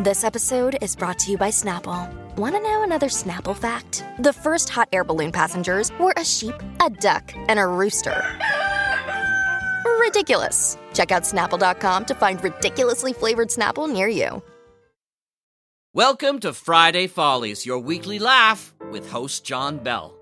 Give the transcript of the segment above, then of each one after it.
This episode is brought to you by Snapple. Want to know another Snapple fact? The first hot air balloon passengers were a sheep, a duck, and a rooster. Ridiculous. Check out snapple.com to find ridiculously flavored Snapple near you. Welcome to Friday Follies, your weekly laugh with host John Bell.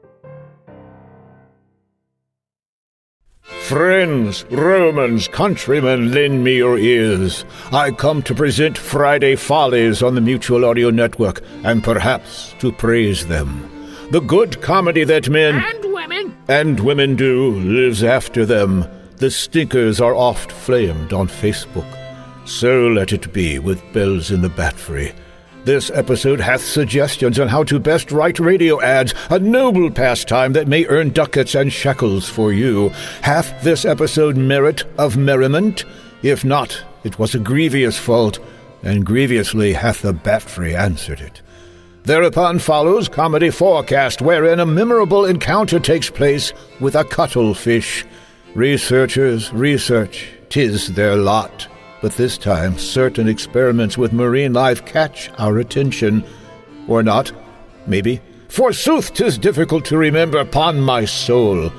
Friends, Romans, countrymen, lend me your ears. I come to present Friday Follies on the Mutual Audio Network, and perhaps to praise them. The good comedy that men And women. and women do lives after them. The stinkers are oft flamed on Facebook. So let it be with Bell's in the Batfry. This episode hath suggestions on how to best write radio ads, a noble pastime that may earn ducats and shekels for you. Hath this episode merit of merriment? If not, it was a grievous fault, and grievously hath the Batfry answered it. Thereupon follows Comedy4Cast, wherein a memorable encounter takes place with a cuttlefish. Researchers research, tis their lot. But this time, certain experiments with marine life catch our attention. Or not, maybe. Forsooth, 'tis difficult to remember upon my soul.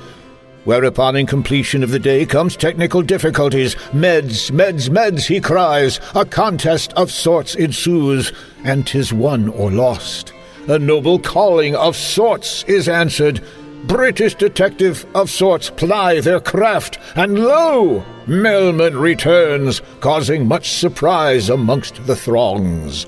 Whereupon, in completion of the day, comes technical difficulties. Meds, meds, meds, he cries. A contest of sorts ensues, and 'tis won or lost. A noble calling of sorts is answered. British detective of sorts ply their craft, and lo! Melman returns, causing much surprise amongst the throngs.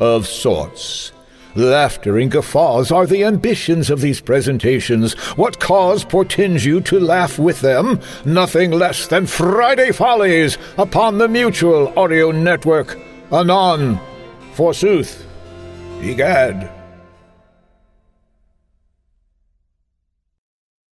Of sorts. Laughter and guffaws are the ambitions of these presentations. What cause portends you to laugh with them? Nothing less than Friday Follies upon the Mutual Audio Network. Anon, forsooth. Egad.